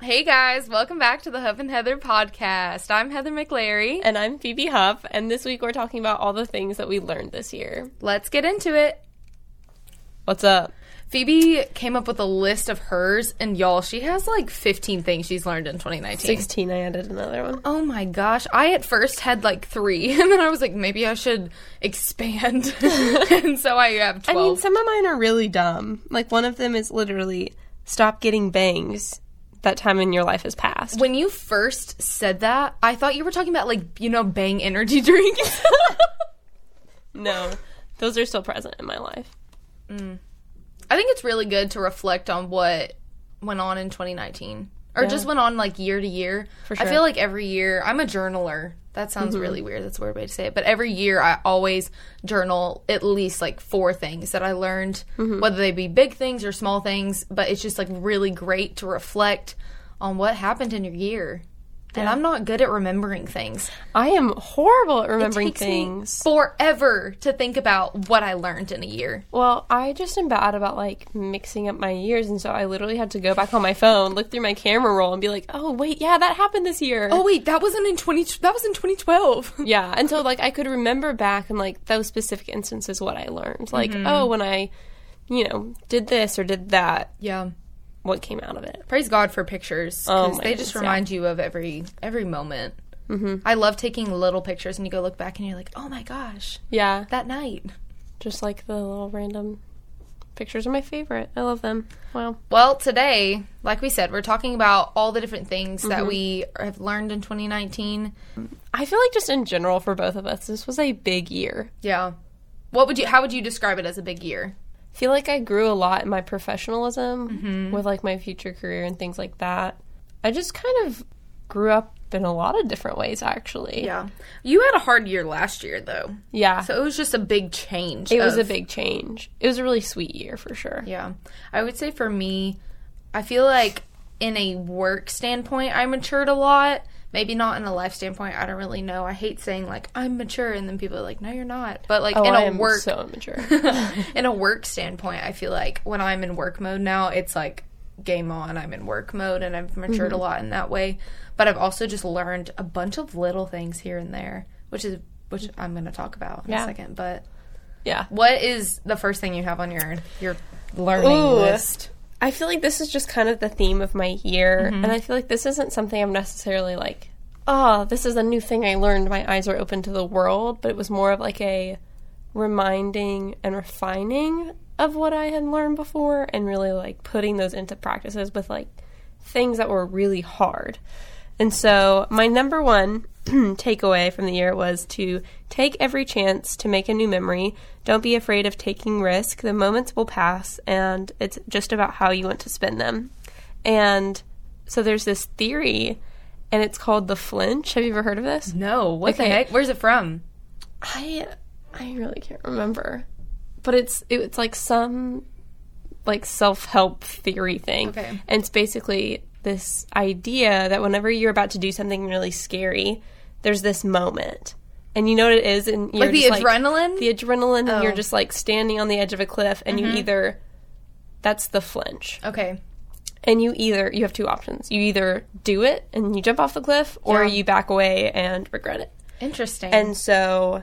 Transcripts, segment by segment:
Hey guys, welcome back to the Huff and Heather podcast. I'm Heather McLary. And I'm Phoebe Huff, and this week we're talking about all the things that we learned this year. Let's get into it. What's up? Phoebe came up with a list of hers, and y'all, she has like 15 things she's learned in 2019. 16, I added another one. Oh my gosh. I at first had like three, and then I was like, maybe I should expand. and so I have 12. I mean, some of mine are really dumb. Like, one of them is literally stop getting bangs. That time in your life has passed. when you first said that, I thought you were talking about like, you know, Bang energy drinks. No, those are still present in my life. I think it's really good to reflect on what went on in 2019 or Yeah. just went on like year to year. For I sure. Mm-hmm. feel like every year, I'm a journaler. That sounds really weird. That's a weird way to say it. But every year, I always journal at least like four things that I learned, Mm-hmm. whether they be big things or small things. But it's just like really great to reflect on what happened in your year. And I'm not good at remembering things. I am horrible at remembering things. forever to think about what I learned in a year. Well, I just am bad about like mixing up my years, and so I literally had to go back on my phone, look through my camera roll, and be like, "Oh, wait, yeah, that happened this year." Oh wait, that wasn't in 20 that was in 2012. Yeah, and so like I could remember back and like those specific instances what I learned. Like, Mm-hmm. oh, when I, you know, did this or did that, yeah. What came out of it. Praise God for pictures Oh because my they just goodness, yeah. remind you of every every moment. Mm-hmm. I love taking little pictures and you go look back and you're like, oh my gosh, Yeah, that night. just like the little random pictures are my favorite. I love them. Wow. Well, today, like we said, we're talking about all the different things that we have learned in 2019. I feel like just in general for both of us, this was a big year. Yeah. What would you? How would you describe it as a big year? Feel like I grew a lot in my professionalism Mm-hmm. with like my future career and things like that. I just kind of grew up in a lot of different ways actually. Yeah. You had a hard year last year, though, Yeah. so it was just a big change. it was a big change. It was a really sweet year for sure. Yeah. I would say for me, I feel like in a work standpoint, I matured a lot. Maybe not in a life standpoint. I don't really know. I hate saying like I'm mature, and then people are like, "No, you're not." But like Oh, in I a work, so immature. in a work standpoint, I feel like when I'm in work mode now, it's like game on. I'm in work mode, and I've matured Mm-hmm. a lot in that way. But I've also just learned a bunch of little things here and there, which is which I'm going to talk about in Yeah. a second. But yeah. what is the first thing you have on your your learning Ooh. list? I feel like this is just kind of the theme of my year, Mm-hmm. and I feel like this isn't something I'm necessarily like, oh, this is a new thing I learned. My eyes were open to the world, but it was more of like a reminding and refining of what I had learned before, and really like putting those into practices with like things that were really hard. And so, my number one takeaway from the year was to take every chance to make a new memory. Don't be afraid of taking risk. The moments will pass, and it's just about how you want to spend them. And so, there's this theory, and it's called the flinch. Have you ever heard of this? No, what the heck? Where's it from? I I really can't remember, but it's it's like some like self help theory thing, Okay. and it's basically this idea that whenever you're about to do something really scary, there's this moment, and you know what it is, and you're Like the just, adrenaline? the adrenaline, and Oh. you're just like standing on the edge of a cliff, and Mm-hmm. you either that's the flinch, okay. and you either you have two options, you either do it and you jump off the cliff, or Yeah. you back away and regret it. Interesting. And so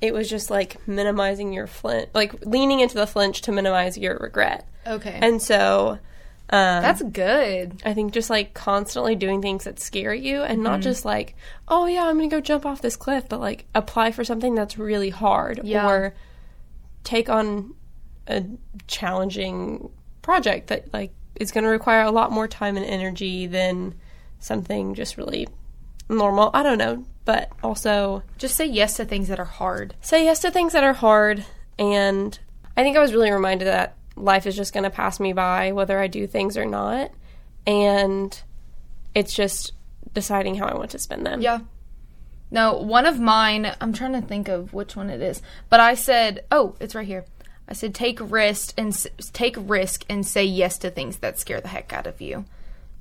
it was just like minimizing your flinch, like leaning into the flinch to minimize your regret. okay. And so um, That's good. I think just like constantly doing things that scare you and Mm-hmm. not just like, oh yeah, I'm going to go jump off this cliff, but like apply for something that's really hard Yeah. or take on a challenging project that like is going to require a lot more time and energy than something just really normal. I don't know, but also Just say yes to things that are hard. say yes to things that are hard and i think i was really reminded that life is just going to pass me by whether i do things or not and it's just deciding how i want to spend them Yeah. No, one of mine, I'm trying to think of which one it is, but I said, oh, it's right here. I said take risk and s- take risk and say yes to things that scare the heck out of you,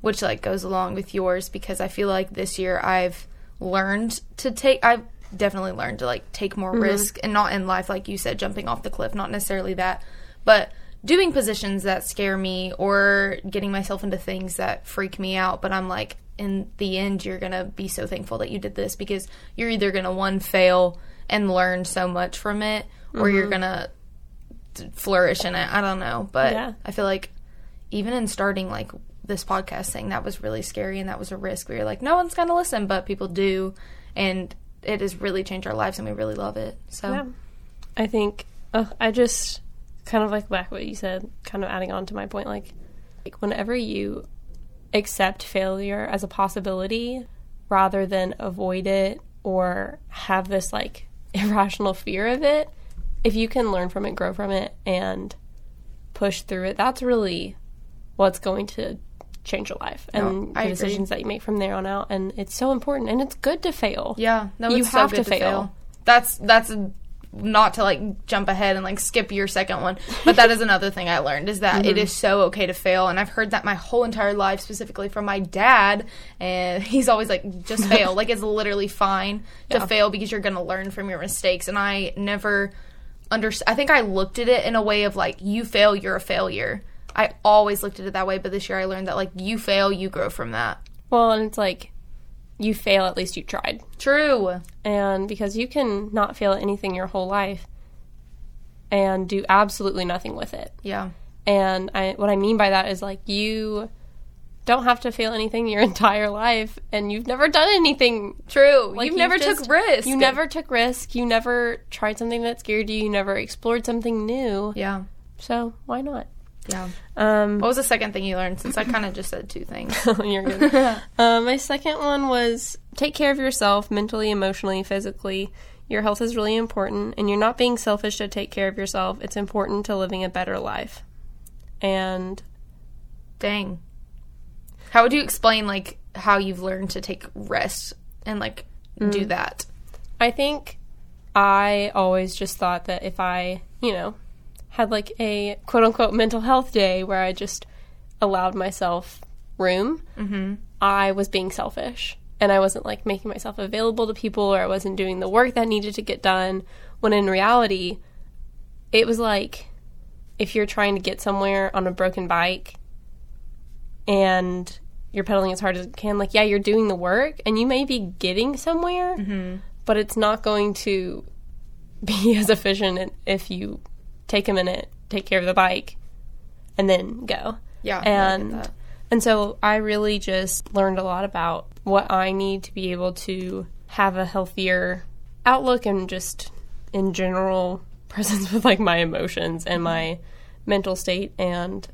which like goes along with yours because I feel like this year I've learned to take I've definitely learned to like take more mm-hmm. risk and not in life like you said jumping off the cliff, not necessarily that, but doing positions that scare me or getting myself into things that freak me out. But I'm like, in the end, you're going to be so thankful that you did this because you're either going to, one, fail and learn so much from it, or you're going to flourish in it. I don't know. But Yeah. I feel like even in starting, like, this podcast thing, that was really scary and that was a risk. We were like, no one's going to listen, but people do. And it has really changed our lives and we really love it. So, Yeah. I think uh, I just kind of like back what you said, kind of adding on to my point. Like, like whenever you accept failure as a possibility rather than avoid it or have this like irrational fear of it, if you can learn from it, grow from it, and push through it, that's really what's going to change your life and No, the decisions that you make from there on out. And it's so important, and it's good to fail. Yeah, no, You so have good to fail. That's that's not to like jump ahead and like skip your second one, but that is another thing I learned is that Mm-hmm. it is so okay to fail, and I've heard that my whole entire life, specifically from my dad, and he's always like, just fail. like it's literally fine to Yeah. fail because you're gonna learn from your mistakes, and I never under. I think I looked at it in a way of like, you fail, you're a failure. I always looked at it that way, but this year I learned that like you fail, you grow from that. Well, and it's like you fail, at least you tried. True. And because you can not fail at anything your whole life and do absolutely nothing with it. Yeah. And I, what I mean by that is like you don't have to fail anything your entire life and you've never done anything. True. Like, you you've never just- took risk. You never took risk. You never tried something that scared you. You never explored something new. Yeah. So why not? Yeah. Um, What was the second thing you learned? Since I kind of just said two things. You're good. um, my second one was take care of yourself mentally, emotionally, physically. Your health is really important, and you're not being selfish to take care of yourself. It's important to living a better life. And Dang. How would you explain like how you've learned to take rest and like do that? I think I always just thought that if I, you know, had like a quote unquote mental health day where I just allowed myself room, mm-hmm. I was being selfish. And I wasn't like making myself available to people or I wasn't doing the work that needed to get done. When in reality, it was like if you're trying to get somewhere on a broken bike and you're pedaling as hard as you can, like, yeah, you're doing the work and you may be getting somewhere, mm-hmm. but it's not going to be as efficient if you take a minute, take care of the bike, and then go. Yeah. And and so I really just learned a lot about what I need to be able to have a healthier outlook and just in general presence with like my emotions and my mental state and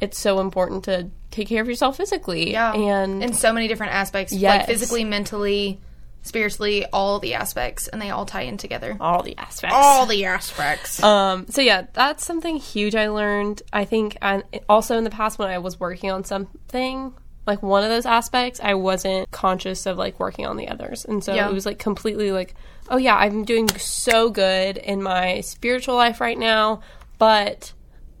it's so important to take care of yourself physically Yeah. and in so many different aspects, like physically, mentally, spiritually, all the aspects, and they all tie in together. all the aspects All the aspects. Um, so yeah, that's something huge I learned. I think, and also in the past when I was working on something, like one of those aspects, I wasn't conscious of like working on the others, and so Yeah. it was like completely like, oh yeah, I'm doing so good in my spiritual life right now, but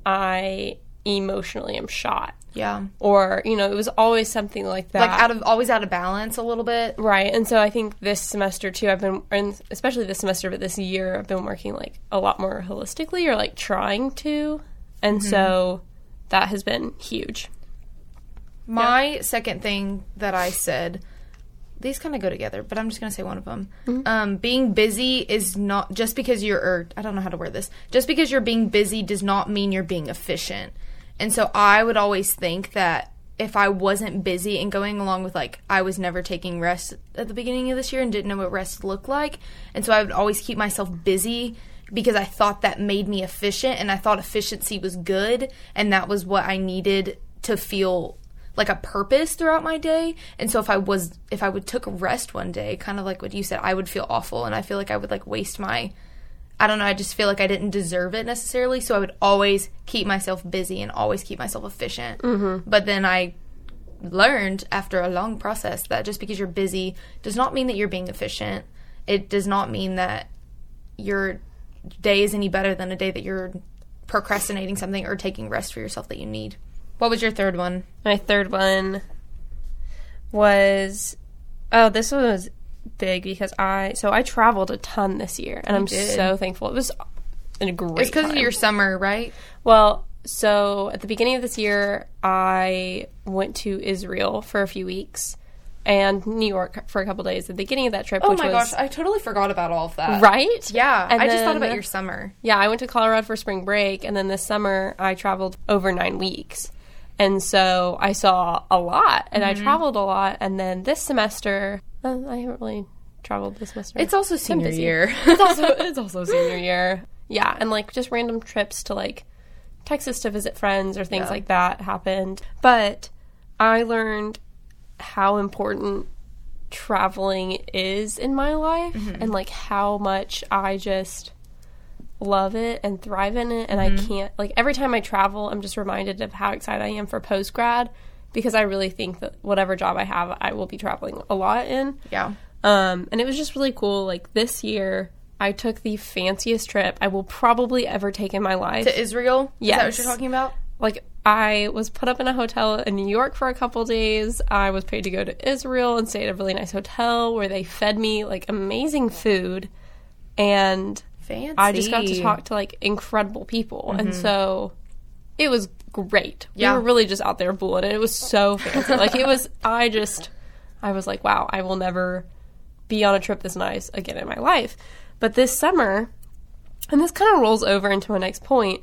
I emotionally am shot, yeah. or you know, it was always something like that. Like out of always out of balance a little bit. Right. And so I think this semester too, I've been, and especially this semester, but this year, I've been working like a lot more holistically or like trying to. And mm-hmm. so that has been huge. My second thing that I said, these kind of go together, but I'm just going to say one of them. Mm-hmm. Um, being busy is not just because you're, or I don't know how to word this, just because you're being busy does not mean you're being efficient. And so I would always think that if I wasn't busy and going along with like, I was never taking rest at the beginning of this year and didn't know what rest looked like. And so I would always keep myself busy because I thought that made me efficient and I thought efficiency was good and that was what I needed to feel like a purpose throughout my day. And so if I was if I would took rest one day, kind of like what you said, I would feel awful and I feel like I would like waste my I don't know, I just feel like I didn't deserve it necessarily, so I would always keep myself busy and always keep myself efficient. Mm-hmm. But then I learned after a long process that just because you're busy does not mean that you're being efficient. It does not mean that your day is any better than a day that you're procrastinating something or taking rest for yourself that you need. What was your third one? My third one was, oh, this one was big because I, so I traveled a ton this year and I'm did. so thankful. It was a great It's because of your summer, right? Well, so at the beginning of this year, I went to Israel for a few weeks and New York for a couple days at the beginning of that trip. Oh which my was, gosh, I totally forgot about all of that. Right? Yeah, And I just thought about your summer. Yeah, I went to Colorado for spring break, and then this summer I traveled over nine weeks. And so I saw a lot, and Mm-hmm. I traveled a lot. And then this semester, uh, I haven't really traveled this semester. It's also senior year. it's also it's also senior year. Yeah, and like just random trips to like Texas to visit friends or things Yeah. like that happened. But I learned how important traveling is in my life and like how much I just love it and thrive in it and I can't like every time I travel I'm just reminded of how excited I am for post grad because I really think that whatever job I have I will be traveling a lot in. yeah. Um, and it was just really cool. Like this year, I took the fanciest trip I will probably ever take in my life. To Israel? Is that what you're talking about? like I was put up in a hotel in New York for a couple days. I was paid to go to Israel and stay at a really nice hotel where they fed me like amazing food, and Fancy. I just got to talk to like incredible people, and so it was great. Yeah. We were really just out there fooling, and it was so fancy. like it was, I just, I was like, wow, I will never be on a trip this nice again in my life. But this summer, and this kind of rolls over into my next point,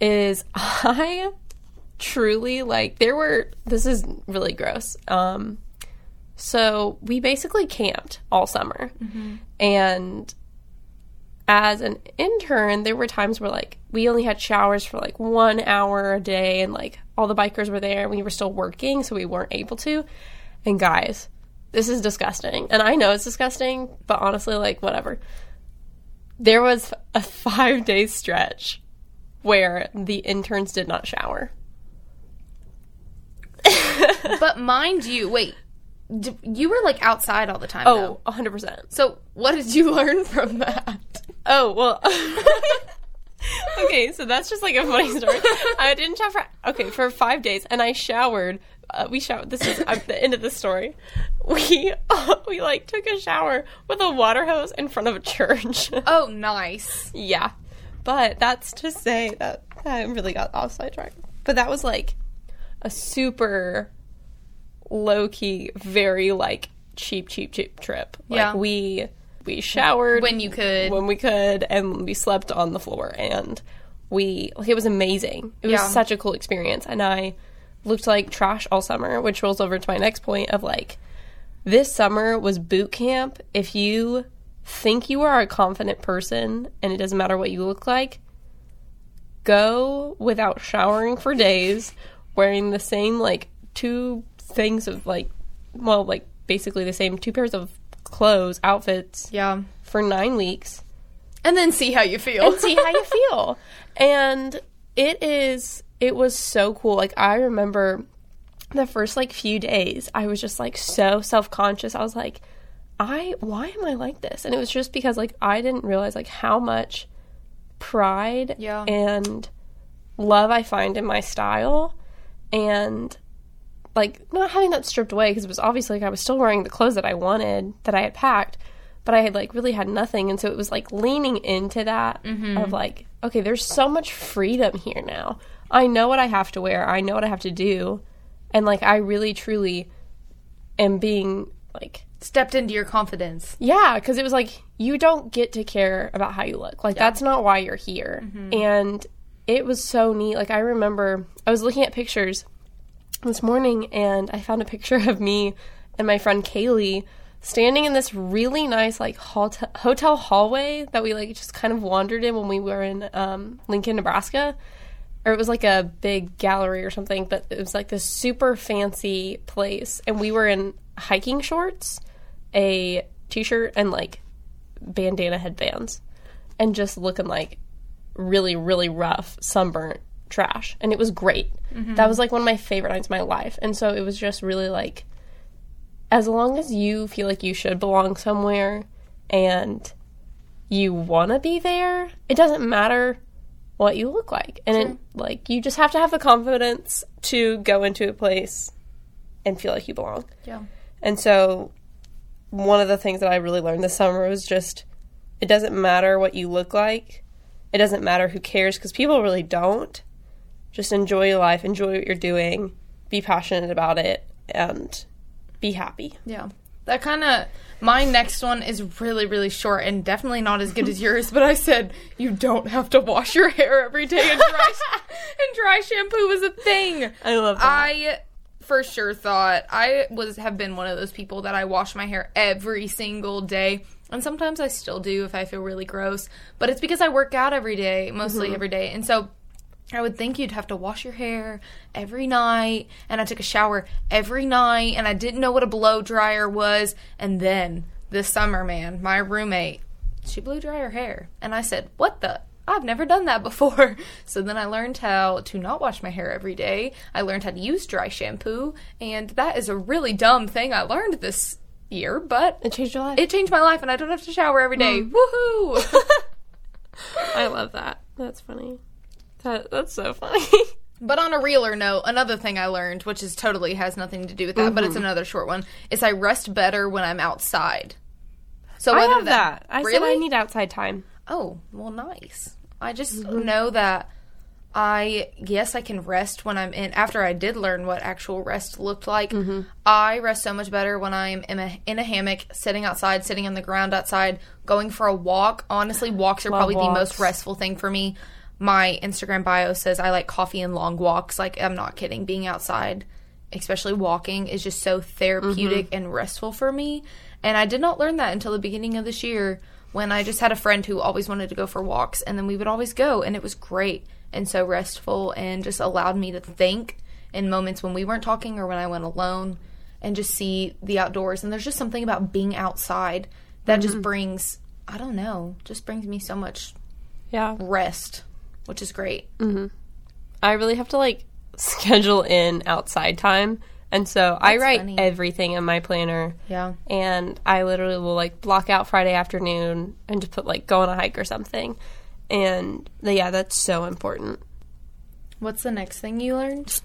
is I truly like there were this is really gross. Um so we basically camped all summer. And as an intern, there were times where like we only had showers for like 1 hour a day and like all the bikers were there and we were still working so we weren't able to. And guys, this is disgusting. And I know it's disgusting, but honestly like whatever. There was a 5 day stretch where the interns did not shower. But mind you, wait. You were like outside all the time. Oh, though. 100%. So what did you learn from that? Oh, well. okay, so that's just like a funny story. I didn't shower for, okay, for five days, and I showered. Uh, we showered. This is uh, the end of the story. We, we like took a shower with a water hose in front of a church. Oh, nice. yeah. But that's to say that I really got off sidetrack. But that was like a super low key, very like cheap, cheap, cheap trip. Like Yeah. we we showered When you could. when we could, and we slept on the floor, and we it was amazing. It was Yeah. such a cool experience, and I looked like trash all summer, which rolls over to my next point of like this summer was boot camp. If you think you are a confident person and it doesn't matter what you look like, go without showering for days, wearing the same like two things of like, well, like basically the same two pairs of clothes, outfits Yeah. for nine weeks And then see how you feel. and see how you feel. And it is, it was so cool. Like, I remember the first like few days, I was just like so self conscious. I was like, I, why am I like this? And it was just because like I didn't realize like how much pride Yeah. and love I find in my style. And like not having that stripped away because it was obviously like I was still wearing the clothes that I wanted that I had packed, but I had like really had nothing, and so it was like leaning into that mm-hmm. of like, okay, there's so much freedom here now. I know what I have to wear. I know what I have to do, and like I really truly am being like Stepped into your confidence. yeah, because it was like you don't get to care about how you look. Like that's not why you're here. Mm-hmm. And it was so neat. Like I remember I was looking at pictures this morning and I found a picture of me and my friend Kaylee standing in this really nice like hotel, hallway that we like just kind of wandered in when we were in um, Lincoln, Nebraska. Or it was like a big gallery or something, but it was like this super fancy place, and we were in hiking shorts, a t-shirt, and like bandana headbands, and just looking like really, really rough, sunburnt trash. And it was great. Mm-hmm. That was like one of my favorite nights of my life. And so it was just really like, as long as you feel like you should belong somewhere and you want to be there, it doesn't matter what you look like. And it, like, you just have to have the confidence to go into a place and feel like you belong. Yeah. And so, one of the things that I really learned this summer was just it doesn't matter what you look like, it doesn't matter who cares because people really don't. Just enjoy your life, enjoy what you're doing, be passionate about it, and be happy. Yeah. That kind of my next one is really really short and definitely not as good as yours. But I said you don't have to wash your hair every day and dry and dry shampoo is a thing. I love that. I for sure thought I was have been one of those people that I wash my hair every single day. And sometimes I still do if I feel really gross, but it's because I work out every day, mostly mm-hmm. every day. And so I would think you'd have to wash your hair every night, and I took a shower every night, and I didn't know what a blow dryer was. And then this summer, man, my roommate, she blew dry her hair, and I said, "What the? I've never done that before." So then I learned how to not wash my hair every day. I learned how to use dry shampoo, and that is a really dumb thing I learned this year, but it changed your life. it changed my life, and I don't have to shower every day. Mm. Woohoo! I love that. That's funny. That that's so funny. But on a realer note, another thing I learned, which is totally has nothing to do with that, but Mm-hmm. it's another short one, is I rest better when I'm outside. So I have that. I really? said I need outside time. oh well, nice. I just Mm-hmm. know that I yes I can rest when I'm in. After I did learn what actual rest looked like, Mm-hmm. I rest so much better when I'm in a in a hammock, sitting outside, sitting on the ground outside, going for a walk. Honestly, walks are Love probably the most restful thing for me. My Instagram bio says I like coffee and long walks. Like I'm not kidding. Being outside, especially walking, is just so therapeutic Mm-hmm. and restful for me. And I did not learn that until the beginning of this year when I just had a friend who always wanted to go for walks, and then we would always go, and it was great and so restful, and just allowed me to think in moments when we weren't talking or when I went alone, and just see the outdoors. And there's just something about being outside that just brings I don't know, just brings me so much Yeah. rest, which is great. Mm-hmm. I really have to like schedule in outside time. And so I write funny. everything in my planner. Yeah. And I literally will like block out Friday afternoon and just put like go on a hike or something. And yeah, that's so important. What's the next thing you learned?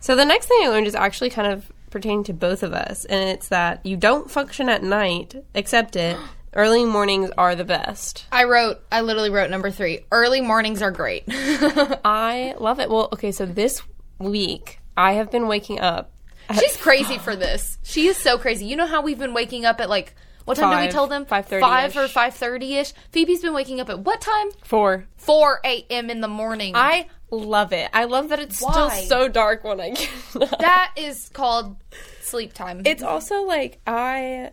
So the next thing I learned is actually kind of pertaining to both of us, and it's that you don't function at night, accept it. Early mornings are the best. I wrote, I literally wrote number three. Early mornings are great. I love it. Well, okay, so this week I have been waking up. She's crazy for this. She is so crazy. You know how we've been waking up at like what time did we Five, tell them? 5:30 Five or five thirty ish. Phoebe's been waking up at what time? four. Four a.m. in the morning. I love it. I love that it's still Why? so dark when I get up. that is called sleep time. It's also like I.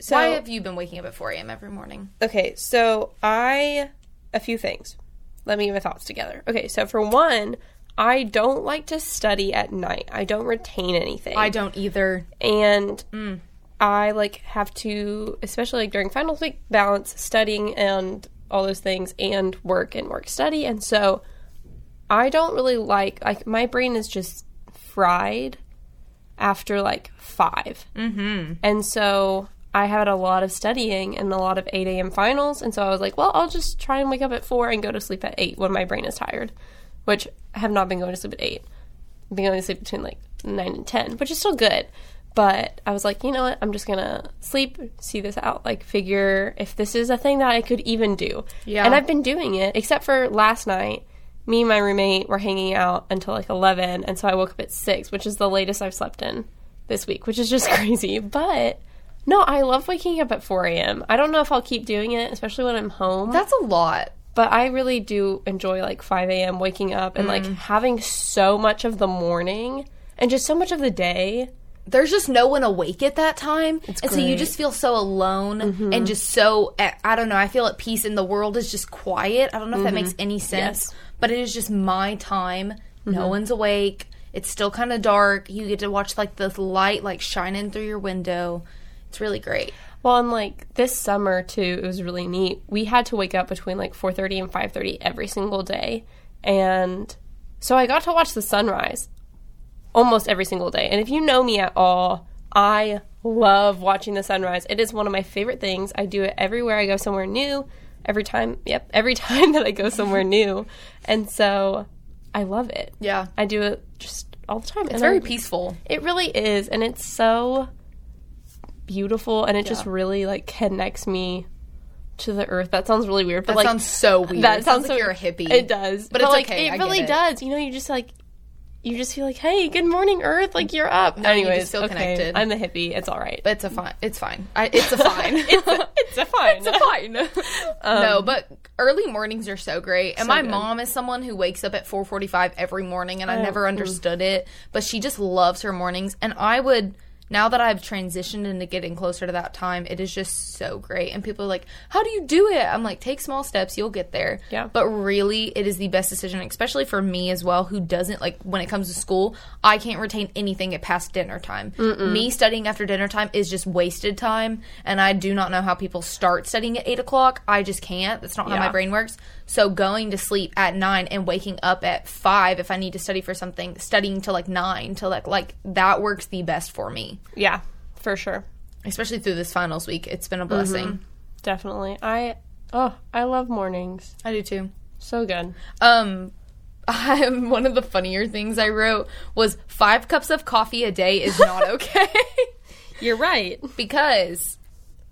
So Why have you been waking up at four a.m. every morning? okay, so I a few things. Let me get my thoughts together. Okay, so for one, I don't like to study at night. I don't retain anything. I don't either. and Mm. I like have to, especially like during finals week, balance studying and all those things and work and work study. And so I don't really like like my brain is just fried after like 5 mm-hmm. and so I had a lot of studying and a lot of eight a.m. finals, and so I was like, well, I'll just try and wake up at four and go to sleep at eight when my brain is tired, which I have not been going to sleep at eight. I've been going to sleep between like nine and ten, which is still good. But I was like, you know what? I'm just gonna sleep, see this out, like figure if this is a thing that I could even do. Yeah. And I've been doing it, except for last night. Me and my roommate were hanging out until like eleven, and so I woke up at six, which is the latest I've slept in this week, which is just crazy. But no, I love waking up at 4 a.m. I don't know if I'll keep doing it, especially when I'm home. That's a lot. but I really do enjoy like 5 a.m. waking up and like mm. having so much of the morning and just so much of the day. there's just no one awake at that time and so you just feel so alone mm-hmm. and just so at, i don't know i feel at peace and the world is just quiet i don't know if that mm-hmm. makes any sense Yes. but it is just my time no mm-hmm. one's awake it's still kind of dark you get to watch like the light like shining through your window it's really great Well, and like this summer too, it was really neat. We had to wake up between like 4:30 and 5:30 every single day. And so I got to watch the sunrise almost every single day. And if you know me at all, I love watching the sunrise. It is one of my favorite things. I do it everywhere I go somewhere new. Every time, yep, every time that I go somewhere new. And so I love it. yeah I do it just all the time. it's very peaceful It really is, and it's so beautiful, and it just really like connects me to the earth. That sounds really weird, but that like sounds so weird that It sounds sounds like so- you're a hippie It does, But it's like okay, it I really it. does. You know, you just like you just feel like, hey, good morning, Earth. Like you're up. you Anyways, feel okay, connected. I'm the hippie. It's all right. But it's a fine. It's fine. I, it's a fine. it's a, it's a fine. It's a fine. Um, no, but early mornings are so great. And So my good. mom is someone who wakes up at 4:45 every morning and I Oh, never understood it, but she just loves her mornings and I would now that I've transitioned into getting closer to that time, it is just so great. And people are like, "How do you do it?" I'm like, "Take small steps, you'll get there." Yeah. But really, it is the best decision, especially for me as well, who doesn't like when it comes to school. I can't retain anything at past dinner time. Me studying after dinner time is just wasted time, and I do not know how people start studying at eight o'clock. I just can't. That's not how my brain works. So going to sleep at nine and waking up at five if I need to study for something, studying till like nine till like like that works the best for me. Yeah, for sure. Especially through this finals week, it's been a blessing. Definitely. I oh, I love mornings. I do too. So good. Um, I one of the funnier things I wrote was five cups of coffee a day is not okay You're right. because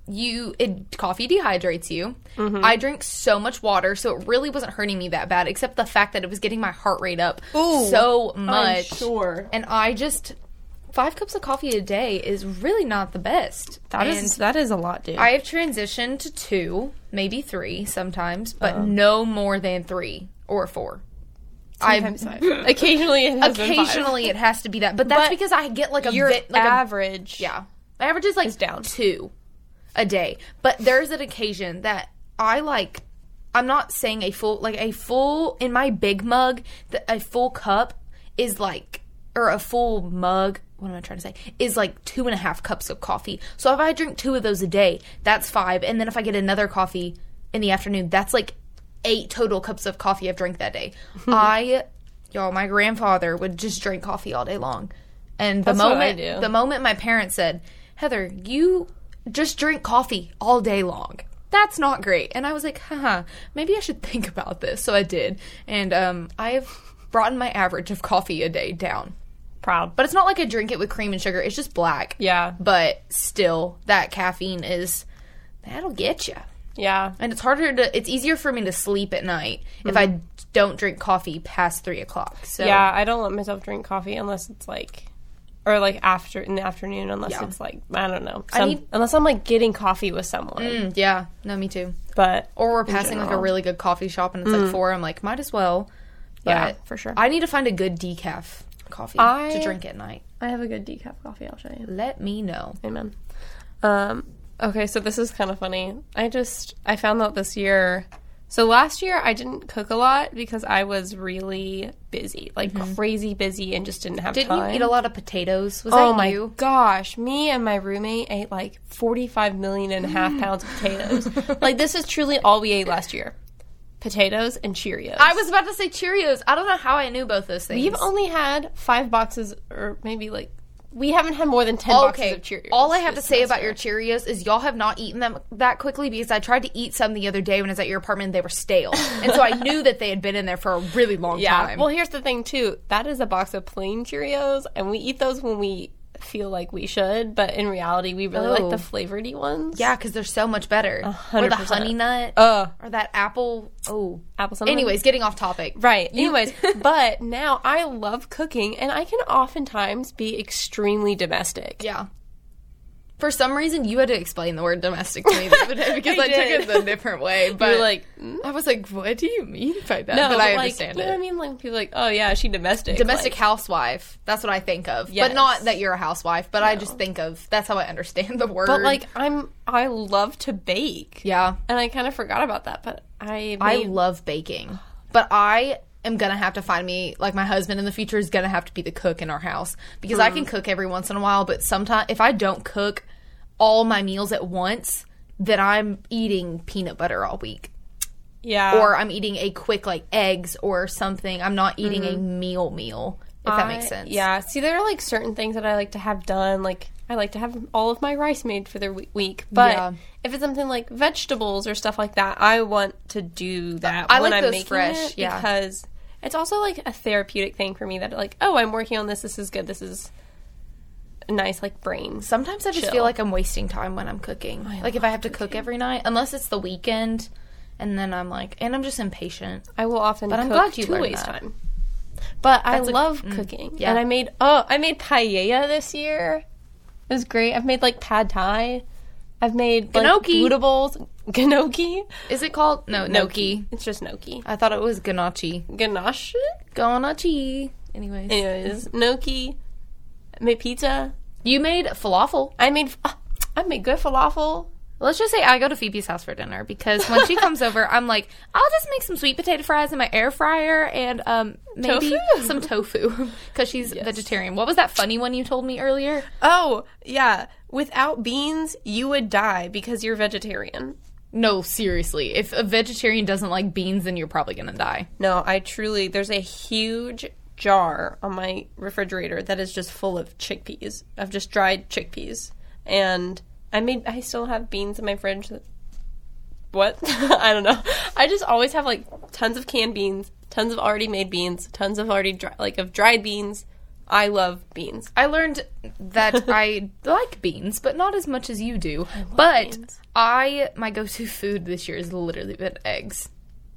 you it coffee dehydrates you. Mm-hmm. I drink so much water, so it really wasn't hurting me that bad, except the fact that it was getting my heart rate up Ooh, so much. sure. And I just five cups of coffee a day is really not the best. That is And that is a lot, dude. I have transitioned to two, maybe three sometimes, but Uh-huh. no more than three or four. Sometimes I five. Occasionally it has been five. occasionally it has to be that, but that's But because I get like a Your bit like a average. yeah. My average is like Is down. two a day, but there's an occasion that I like. I'm not saying a full like a full in my big mug. The, a full cup is like or a full mug. What am I trying to say? Is like two and a half cups of coffee. So if I drink two of those a day, that's five. And then if I get another coffee in the afternoon, that's like eight total cups of coffee I've drank that day. I, y'all, my grandfather would just drink coffee all day long. And the That's moment the moment my parents said, Heather, you just drink coffee all day long. That's not great. And I was like, haha, maybe I should think about this. So I did. And um, I've brought my average of coffee a day down. Proud. But it's not like I drink it with cream and sugar. It's just black. Yeah. But still, that caffeine is, that'll get you. Yeah. And it's harder to, it's easier for me to sleep at night if I don't drink coffee past three o'clock. So Yeah, I don't let myself drink coffee unless it's like or like after in the afternoon unless Yeah. it's like I don't know. I need- unless I'm like getting coffee with someone. Mm, yeah, no, me too. But Or we're in passing like a really good coffee shop and it's like four. I'm like, might as well. Yeah, for sure. I need to find a good decaf coffee I- to drink at night. I have a good decaf coffee, I'll show you. Let me know. Amen. Um, okay, so this is kind of funny. I just I found out this year. So last year I didn't cook a lot because I was really busy, like crazy busy, and just didn't have time. Didn't you eat a lot of potatoes? Was Oh that my you? gosh, me and my roommate ate like 45 million and a half pounds of potatoes. like this is truly all we ate last year. Potatoes and Cheerios. I was about to say Cheerios. I don't know how I knew both those things. We've only had 5 boxes or maybe like we haven't had more than 10 Oh, boxes okay. of Cheerios. All I have to say about your. Cheerios is y'all have not eaten them that quickly because I tried to eat some the other day when I was at your apartment and they were stale. and so I knew that they had been in there for a really long Yeah. time. Well, here's the thing too. That is a box of plain Cheerios and we eat those when we feel like we should, but in reality we really Oh. like the oh. flavored ones. yeah, because they're so much better. Or the honey nut. Ugh. or that apple. Oh. Apple cinnamon. Anyways, getting off topic. Right. Anyways, but now I love cooking and I can oftentimes be extremely domestic. Yeah. For some reason, you had to explain the word domestic to me the other day because I I, took it a different way. But You're like, mm? I was like, what do you mean by that? no, but I like, understand you know what I it. mean? Like people are like, oh yeah, she domestic. Domestic Like, housewife. That's what I think of. Yes. But not that you're a housewife, but I just think of that's how I understand the word. But like I'm, I love to bake. yeah. And I kind of forgot about that, but I, I love baking. But I am gonna have to find me like my husband in the future is gonna have to be the cook in our house because I can Hmm. cook every once in a while, but sometimes if I don't cook all my meals at once, then I'm eating peanut butter all week. yeah. or I'm eating a quick like eggs or something. I'm not eating a meal meal. If that makes Mm-hmm. Sense. Yeah. See, there are like certain things that I like to have done. Like I like to have all of my rice made for the week. But Yeah. if it's something like vegetables or stuff like that, I want to do that I when like I'm those making fresh, it yeah. because it's also like a therapeutic thing for me that like, oh, I'm working on this. This is good. This is nice like brain. Sometimes I just Chill. feel like I'm wasting time when I'm cooking. like if I have to cook every night, unless it's the weekend, and then I'm like, and I'm just impatient. I will often But I'm glad you to waste that. time. But I That's a- love mm, cooking. yeah. And I made oh, I made paella this year. It was great. I've made like pad thai. I've made like Gnocchi. Buddha Gnocchi. Is it called no gnocchi? It's just gnocchi. I thought it was ganache. Ganache. Ganache. Anyways, Anyways, gnocchi. Made pizza. you made falafel. I made ah, I made good falafel. Let's just say I go to Phoebe's house for dinner because when she comes over, I'm like, I'll just make some sweet potato fries in my air fryer and um maybe Tofu? some tofu because she's vegetarian. What was that funny one you told me earlier? Oh, yeah. Without beans, you would die because you're vegetarian. No, seriously. If a vegetarian doesn't like beans, then you're probably gonna die. No, I truly there's a huge jar on my refrigerator that is just full of chickpeas, of just dried chickpeas. And I made I still have beans in my fridge that what? I don't know. I just always have like tons of canned beans, tons of already made beans, tons of already dry, like of dried beans. I love beans. I learned that I like beans, but not as much as you do. but beans. I my go-to food this year has literally been eggs.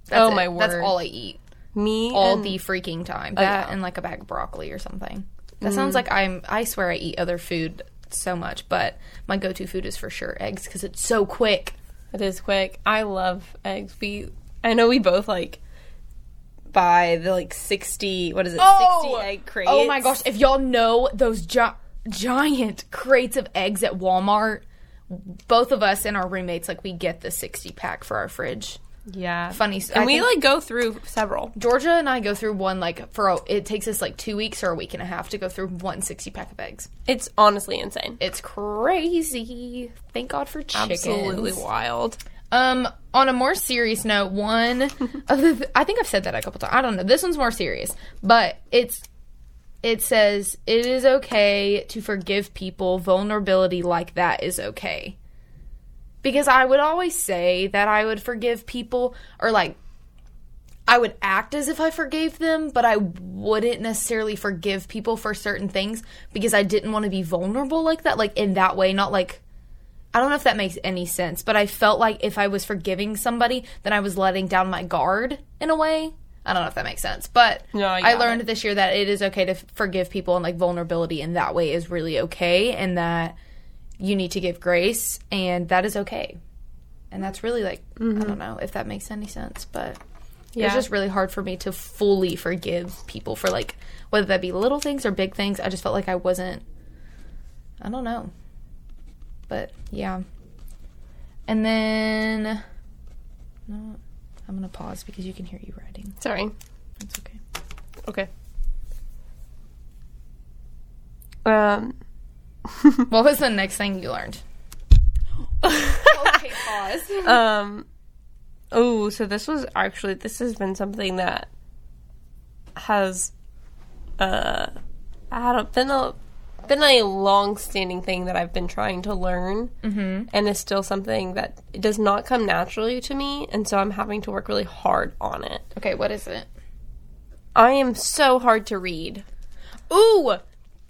That's Oh, it. my That's all I eat Me all and- the freaking time. Oh, that yeah. and like a bag of broccoli or something. That sounds mm. like I'm. I swear I eat other food so much, but my go-to food is for sure eggs because it's so quick. It is quick. I love eggs. We I know we both like buy the like 60 what is it? 60 egg oh crates. Oh my gosh! If y'all know those gi- giant crates of eggs at Walmart, both of us and our roommates like we get the sixty pack for our fridge. Yeah. Funny. And I we like go through several. Georgia and I go through one like for a, it takes us like two weeks or a week and a half to go through one 60 pack of eggs. It's honestly insane. It's crazy. Thank God for chickens. Absolutely wild. Um, on a more serious note, one of the I think I've said that a couple times. I don't know. This one's more serious, but it's it says it is okay to forgive people. Vulnerability like that is okay. Because I would always say that I would forgive people or like I would act as if I forgave them, but I wouldn't necessarily forgive people for certain things because I didn't want to be vulnerable like that, like in that way, not like I don't know if that makes any sense, but I felt like if I was forgiving somebody, then I was letting down my guard in a way. I don't know if that makes sense, but No, I I, learned it. this year that it is okay to forgive people and like vulnerability in that way is really okay, and that you need to give grace, and that is okay. And that's really like I mm-hmm. don't know if that makes any sense, but it Yeah. was just really hard for me to fully forgive people for like whether that be little things or big things. I just felt like I wasn't. I don't know, but yeah. And then, no, I'm gonna pause because you can hear you writing. Sorry. That's okay. Okay. Um What was the next thing you learned? okay, pause. um oh, so this was actually this has been something that has uh I don't been a been a long standing thing that I've been trying to learn mm-hmm. and is still something that does not come naturally to me and so I'm having to work really hard on it. Okay, what is it? I am so hard to read. Ooh.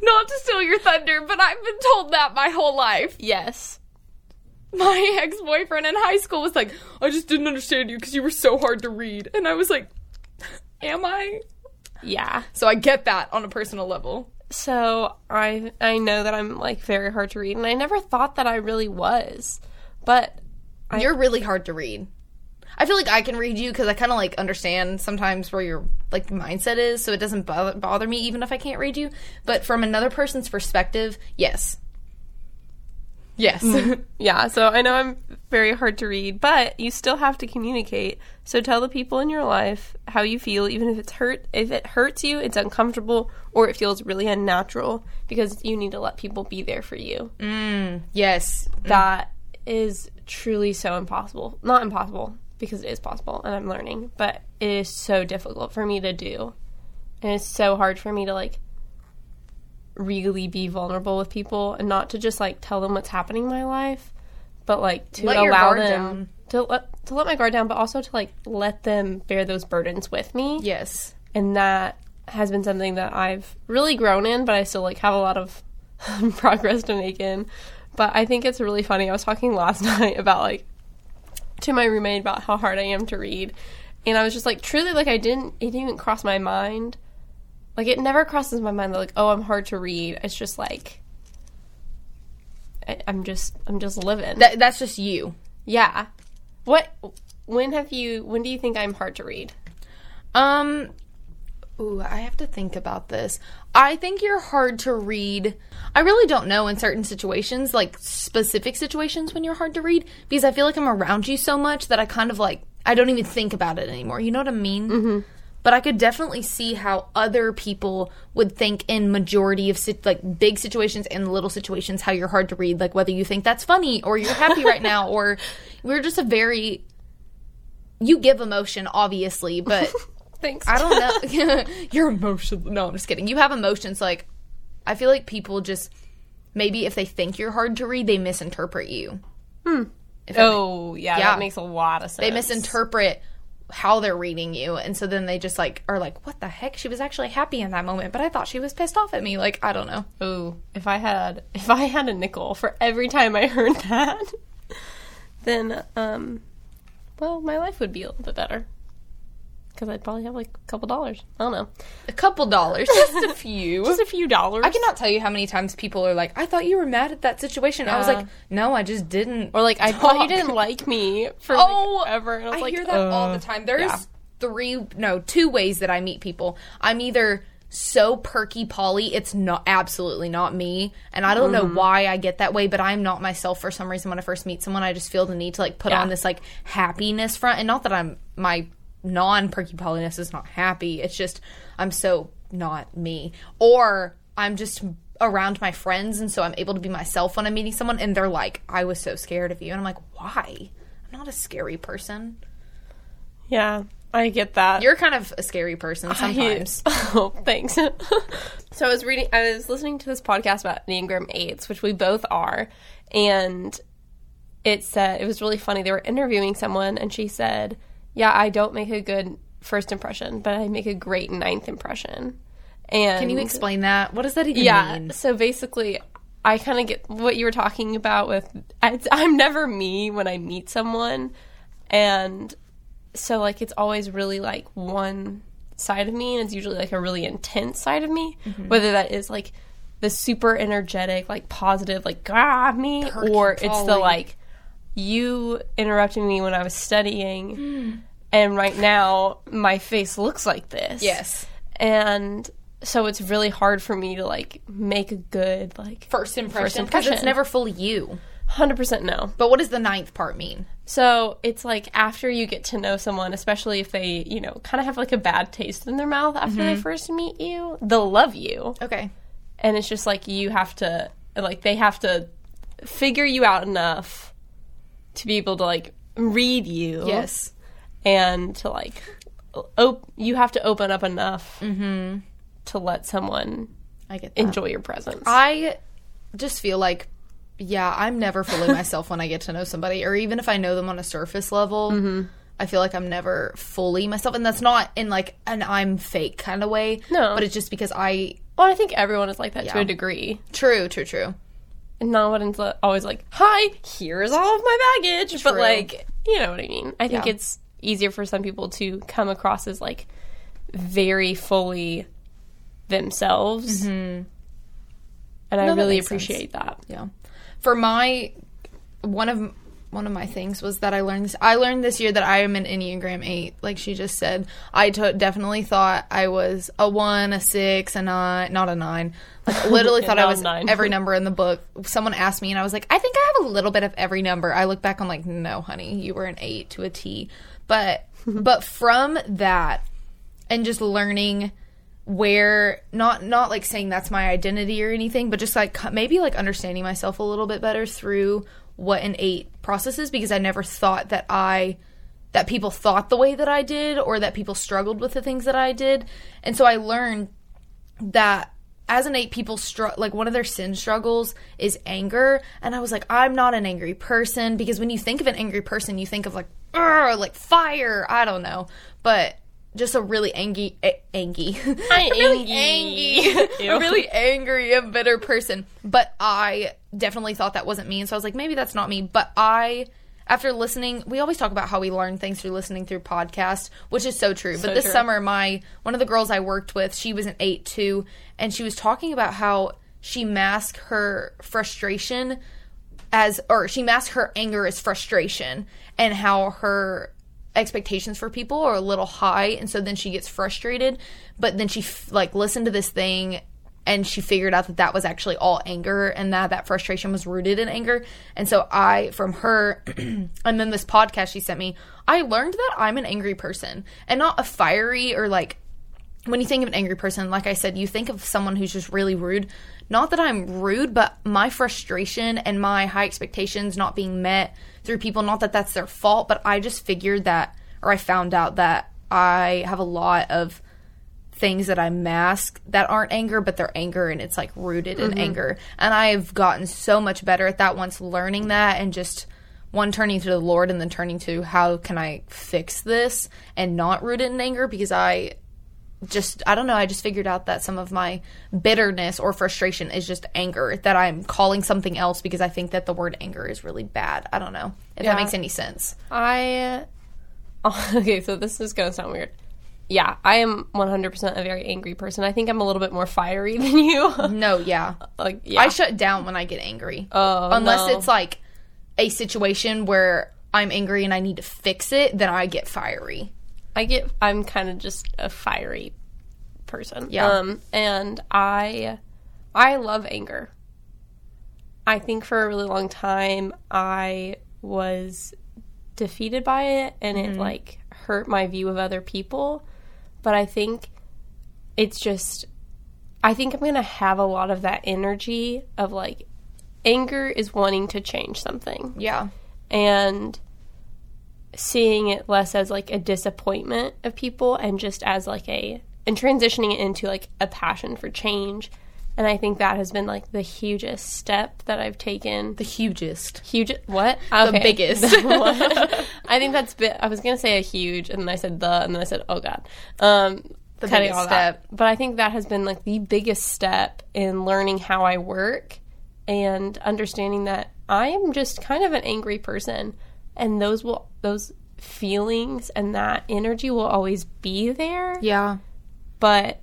Not to steal your thunder, but I've been told that my whole life. Yes. My ex boyfriend in high school was like, I just didn't understand you because you were so hard to read. And I was like, Am I? Yeah. So I get that on a personal level. So I I know that I'm like very hard to read and I never thought that I really was. But You're really hard to read. I feel like I can read you because I kind of like understand sometimes where your like mindset is, so it doesn't bother, bother me even if I can't read you. But from another person's perspective, yes, yes, mm-hmm. yeah, so I know I'm very hard to read, but you still have to communicate. So tell the people in your life how you feel even if it's hurt if it hurts you, it's uncomfortable or it feels really unnatural because you need to let people be there for you. Mm, yes. Mm. That is truly so impossible. Not impossible because it is possible and I'm learning, but it is so difficult for me to do. And it's so hard for me to like really be vulnerable with people and not to just like tell them what's happening in my life, but like to Let allow them down. to let to let my guard down, but also to like let them bear those burdens with me. Yes. And that has been something that I've really grown in, but I still like have a lot of progress to make in. But I think it's really funny. I was talking last night about like to my roommate about how hard I am to read. And I was just like, truly, like, I didn't, it didn't even cross my mind. Like, it never crosses my mind that, like, oh, I'm hard to read. It's just like, I, I'm just, I'm just living. That, that's just you. yeah. What, when have you, when do you think I'm hard to read? Um, ooh, I have to think about this. I think you're hard to read. I really don't know in certain situations, like specific situations when you're hard to read, because I feel like I'm around you so much that I kind of like, I don't even think about it anymore. You know what I mean? Mm-hmm. But I could definitely see how other people would think in majority of like big situations and little situations how you're hard to read, like whether you think that's funny or you're happy right now or we're just a very you give emotion obviously, but Thanks. I don't know. You're emotional. No, I'm just kidding. You have emotions. Like, I feel like people just maybe if they think you're hard to read, they misinterpret you. Hmm. That Oh, yeah, Yeah. that makes a lot of sense. they misinterpret how they're reading you, and so then they just like are like, "What the heck? She was actually happy in that moment, but I thought she was pissed off at me." Like, I don't know. Ooh, if I had if I had a nickel for every time I heard that, then um, well, my life would be a little bit better because I'd probably have like a couple dollars. I don't know, A couple dollars, just a few. just a few dollars. I cannot tell you how many times people are like, "I thought you were mad at that situation." I was like, "No, I just didn't." or like I thought you didn't like me for Oh, like, ever. And I was I like, hear that all uh, the time. There's yeah. three, no, two ways that I meet people. I'm either so perky Polly, it's not absolutely not me, and I don't Mm-hmm. know why I get that way, but I'm not myself for some reason. When I first meet someone, I just feel the need to like put Yeah. on this like happiness front, and not that I'm my non perky Polliness is not happy. It's just I'm so not me, or I'm just around my friends and so I'm able to be myself when I'm meeting someone and they're like I was so scared of you and I'm like why I'm not a scary person Yeah, I get that. you're kind of a scary person sometimes. oh, thanks. so I was reading, I was listening to this podcast about Enneagram 8s, which we both are, and it said, it was really funny. They were interviewing someone, and she said, Yeah, I don't make a good first impression, but I make a great ninth impression. And Can you explain that? What does that even yeah. mean? So basically, I kind of get what you were talking about with I, I'm never me when I meet someone, and so like it's always really like one side of me, and it's usually like a really intense side of me, Mm-hmm. whether that is like the super energetic, like positive, like ah me, Perky or it's the like you interrupting me when I was studying. Hmm. And right now, my face looks like this Yes. and so it's really hard for me to like make a good like First impression because impression. it's never fully you. 100% no But what does the ninth part mean? so it's like after you get to know someone especially if they you know kind of have like a bad taste in their mouth after they mm-hmm. first meet you they'll love you Okay. and it's just like you have to like they have to figure you out enough to be able to like read you Yes. And to like op- you have to open up enough Mm-hmm. to let someone I get that. enjoy your presence I just feel like, yeah, I'm never fully myself when I get to know somebody, or even if I know them on a surface level. Mm-hmm. I feel like I'm never fully myself, and that's not in like an I'm fake kind of way. No. but it's just because I. Well, I think everyone is like that to a degree. True, true, true. And no one's always like, "Hi, here's all of my baggage," but like, you know what I mean. I think Yeah. it's easier for some people to come across as like very fully themselves, and I Mm-hmm. No, that really sense. appreciate that. Yeah. For my one of one of my things was that I learned this. I learned this year that I am an Enneagram Eight. Like she just said, I definitely thought I was a one, a six, a nine, not a nine. Like literally thought I was nine. every number in the book. Someone asked me, and I was like, I think I have a little bit of every number. I look back, I'm like, no, honey, you were an eight to a T. But but from that, and just learning where not not like saying that's my identity or anything but just like maybe like understanding myself a little bit better through what an eight processes because i never thought that i that people thought the way that i did or that people struggled with the things that i did. And so i learned that as an eight people str- like one of their sin struggles is anger. And i was like i'm not an angry person because when you think of an angry person you think of like like fire i don't know. But just a really angry a- angry I really angry. a really angry and bitter person but i definitely thought that wasn't me and so i was like maybe that's not me but i after listening, we always talk about how we learn things through listening through podcasts, which is so true. So but this true. summer, my one of the girls I worked with, she was an eight too, and she was talking about how she masked her frustration as, or she masked her anger as frustration, and how her expectations for people are a little high, and so then she gets frustrated. But then she f- like listened to this thing and she figured out that that was actually all anger and that that frustration was rooted in anger and so i from her and then this podcast she sent me i learned that i'm an angry person and not a fiery or like when you think of an angry person like i said you think of someone who's just really rude not that i'm rude but my frustration and my high expectations not being met through people not that that's their fault but i just figured that or i found out that i have a lot of things that I mask that aren't anger, but they're anger and it's like rooted in mm-hmm. anger. And I've gotten so much better at that once learning that and just one turning to the Lord and then turning to how can I fix this and not root it in anger because I just I don't know, I just figured out that some of my bitterness or frustration is just anger that I'm calling something else because I think that the word anger is really bad. I don't know if Yeah. that makes any sense. I okay, so this is gonna sound weird. Yeah, I am 100% a very angry person. I think I'm a little bit more fiery than you. No, yeah. like, yeah, I shut down when I get angry. Oh, Unless no. it's like a situation where I'm angry and I need to fix it, then I get fiery. I get I'm kind of just a fiery person. Yeah. Um and I I love anger. I think for a really long time I was defeated by it and it like hurt my view of other people, but I think it's just I think I'm going to have a lot of that energy of like anger is wanting to change something Yeah. and seeing it less as like a disappointment of people and just as like a and transitioning it into like a passion for change and i think that has been like the hugest step that i've taken The hugest. huge what The biggest. I think that's bit i was gonna say a huge and then i said the and then i said oh god um The cutting biggest all that. step. but i think that has been like the biggest step in learning how i work and understanding that i am just kind of an angry person and those will those feelings and that energy will always be there Yeah. but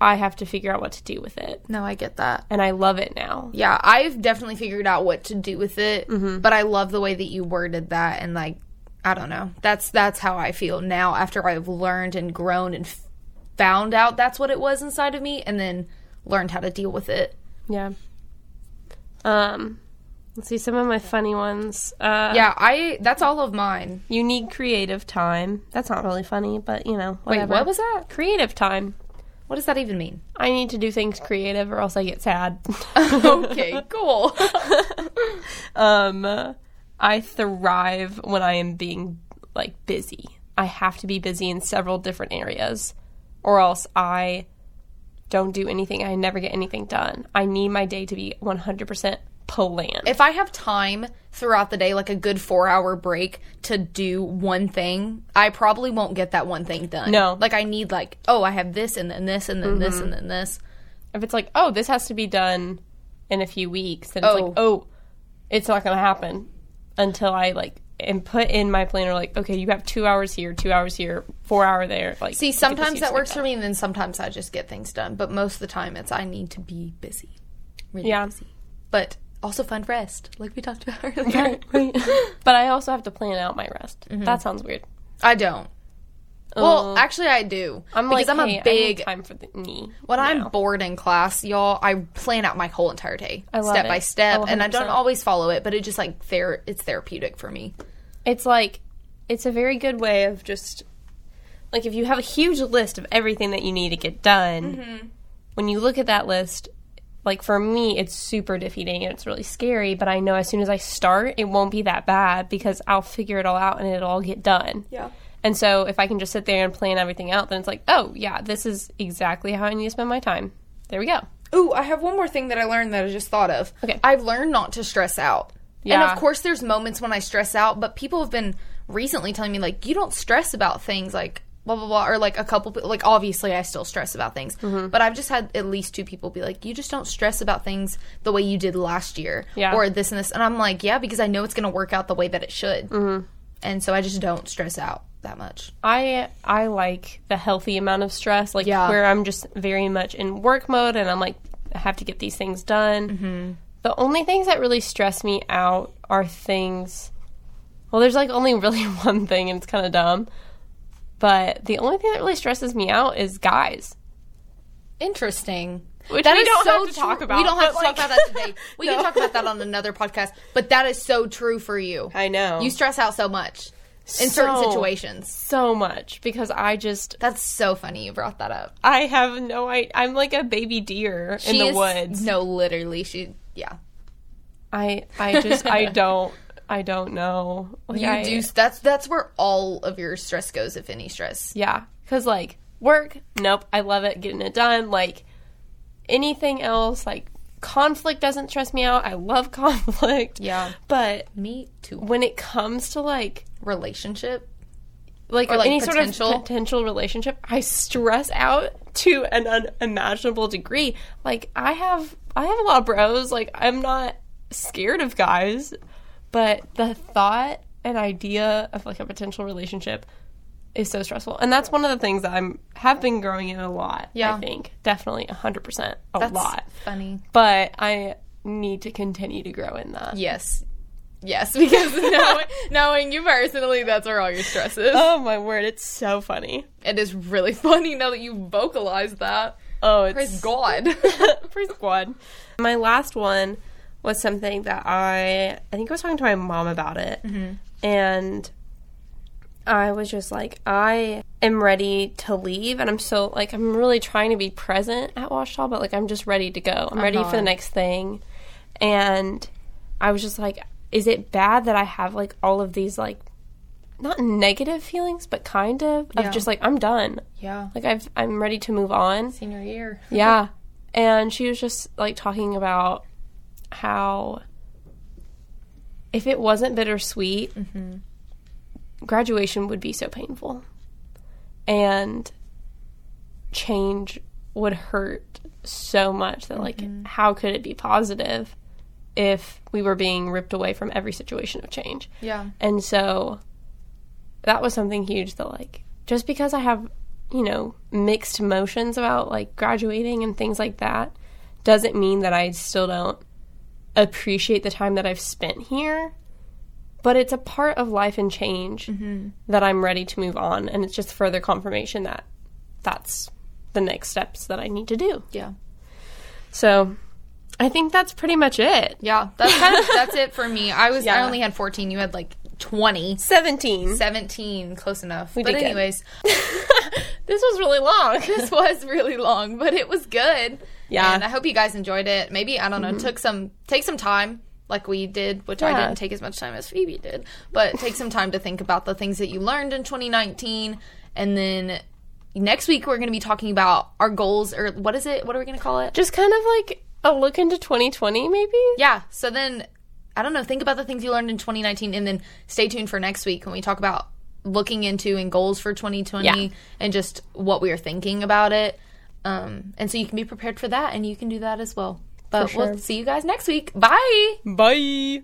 i have to figure out what to do with it No, I get that. and i love it now Yeah, I've definitely figured out what to do with it, Mm-hmm. but I love the way that you worded that and like I don't know. That's that's how I feel now after I've learned and grown and f- found out that's what it was inside of me and then learned how to deal with it. Yeah. Um, let's see some of my funny ones. Uh, Yeah, I that's all of mine. You need creative time. That's not really funny, but you know, Wait, what was that? creative time? What does that even mean? I need to do things creative, or else I get sad. okay, cool. um, I thrive when I am being like busy. I have to be busy in several different areas, or else I don't do anything. I never get anything done. I need my day to be one hundred percent planned. if I have time throughout the day, like a good four hour break to do one thing, I probably won't get that one thing done. No. Like I need like, oh, I have this and then this and then this and mm-hmm. then this. if it's like, oh, this has to be done in a few weeks, then it's Oh. like, oh, it's not going to happen until I like and put in my planner like, okay, you have two hours here, two hours here, four hour there. Like, See, to get this sometimes that works for me and then sometimes I just get things done. But most of the time it's I need to be busy. Really Yeah. busy. But also find rest, like we talked about earlier. but I also have to plan out my rest. Mm-hmm. That sounds weird. I don't. Well, Uh, actually, I do. I'm because like, I'm hey, a big. time for the me. When now. I'm bored in class, y'all, I plan out my whole entire day, step it. by step, Oh, and I don't always follow it, but it just like ther- it's therapeutic for me. it's like it's a very good way of just like if you have a huge list of everything that you need to get done Mm-hmm. when you look at that list like for me it's super defeating and it's really scary but i know as soon as i start it won't be that bad because i'll figure it all out and it'll all get done Yeah. and so if i can just sit there and plan everything out then it's like oh yeah this is exactly how i need to spend my time there we go Ooh, I have one more thing that I learned that I just thought of. Okay. I've learned not to stress out. yeah. And of course, there's moments when I stress out, but people have been recently telling me, like, you don't stress about things like blah blah blah or like a couple like obviously I still stress about things Mm-hmm. but I've just had at least two people be like you just don't stress about things the way you did last year Yeah. or this and this and I'm like yeah because I know it's going to work out the way that it should mm-hmm. and so I just don't stress out that much I I like the healthy amount of stress, like Yeah. where I'm just very much in work mode, and I'm like, I have to get these things done. Mm-hmm. The only things that really stress me out are things. Well, there's like only really one thing, and it's kind of dumb. But the only thing that really stresses me out is guys. interesting Which That we is don't so have to talk about, We don't have to but, talk about that today. We No. can talk about that on another podcast. But that is so true for you. I know. You stress out so much in certain situations. so much because I just That's so funny you brought that up. I have no idea. I'm like a baby deer in the is- woods. No, literally, she. Yeah, I I just I don't I don't know. Like, you I- do. That's that's where all of your stress goes, if any stress. Yeah, because like work, nope, I love it, getting it done. Like anything else, like conflict doesn't stress me out. I love conflict. Yeah. but Me too. when it comes to like Relationship. like, Or, like, any potential? sort of potential relationship, I stress out to an unimaginable degree. Like I have I have a lot of bros. Like I'm not scared of guys, but the thought and idea of like a potential relationship is so stressful. And that's one of the things that I'm have been growing in a lot. Yeah. I think. Definitely hundred percent a That's lot. funny. But I need to continue to grow in that. Yes. Yes, because knowing, knowing you personally, that's where all your stress is. Oh my word, it's so funny. It is really funny now that you vocalize that. Oh, it's Praise God. Praise God. My last one was something that I I think I was talking to my mom about it, mm-hmm. and I was just like, I am ready to leave, and I'm so like I'm really trying to be present at Washall, but like I'm just ready to go. I'm ready for the uh-huh. next thing, and I was just like, is it bad that I have like all of these like not negative feelings, but kind of Yeah. of just like I'm done. yeah. Like I've I'm ready to move on. Senior year. Yeah. And she was just like talking about how if it wasn't bittersweet, graduation would be so painful. And change would hurt so much that, like, mm-hmm. how could it be positive if we were being ripped away from every situation of change? Yeah. And so that was something huge that like just because I have, you know, mixed emotions about like graduating and things like that doesn't mean that I still don't appreciate the time that I've spent here. But it's a part of life and change mm-hmm. that I'm ready to move on and it's just further confirmation that that's the next steps that I need to do. Yeah. So I think that's pretty much it. Yeah. That's kind of that's it for me. I was I only had 14. You had like 20. 17. 17, close enough. We but anyways, This was really long. this was really long, but it was good. Yeah. Mm-hmm. And I hope you guys enjoyed it. Maybe I don't know, took some take some time like we did, which I didn't take as much time as Phoebe did, but take some time to think about the things that you learned in 2019 and then next week we're going to be talking about our goals or what is it? What are we going to call it? just kind of like a look into 2020 maybe Yeah. So then, I don't know. Think about the things you learned in 2019, and then stay tuned for next week when we talk about looking into and goals for 2020 Yeah. and just what we are thinking about it. Um, and so you can be prepared for that, and you can do that as well. But sure. we'll see you guys next week. Bye. bye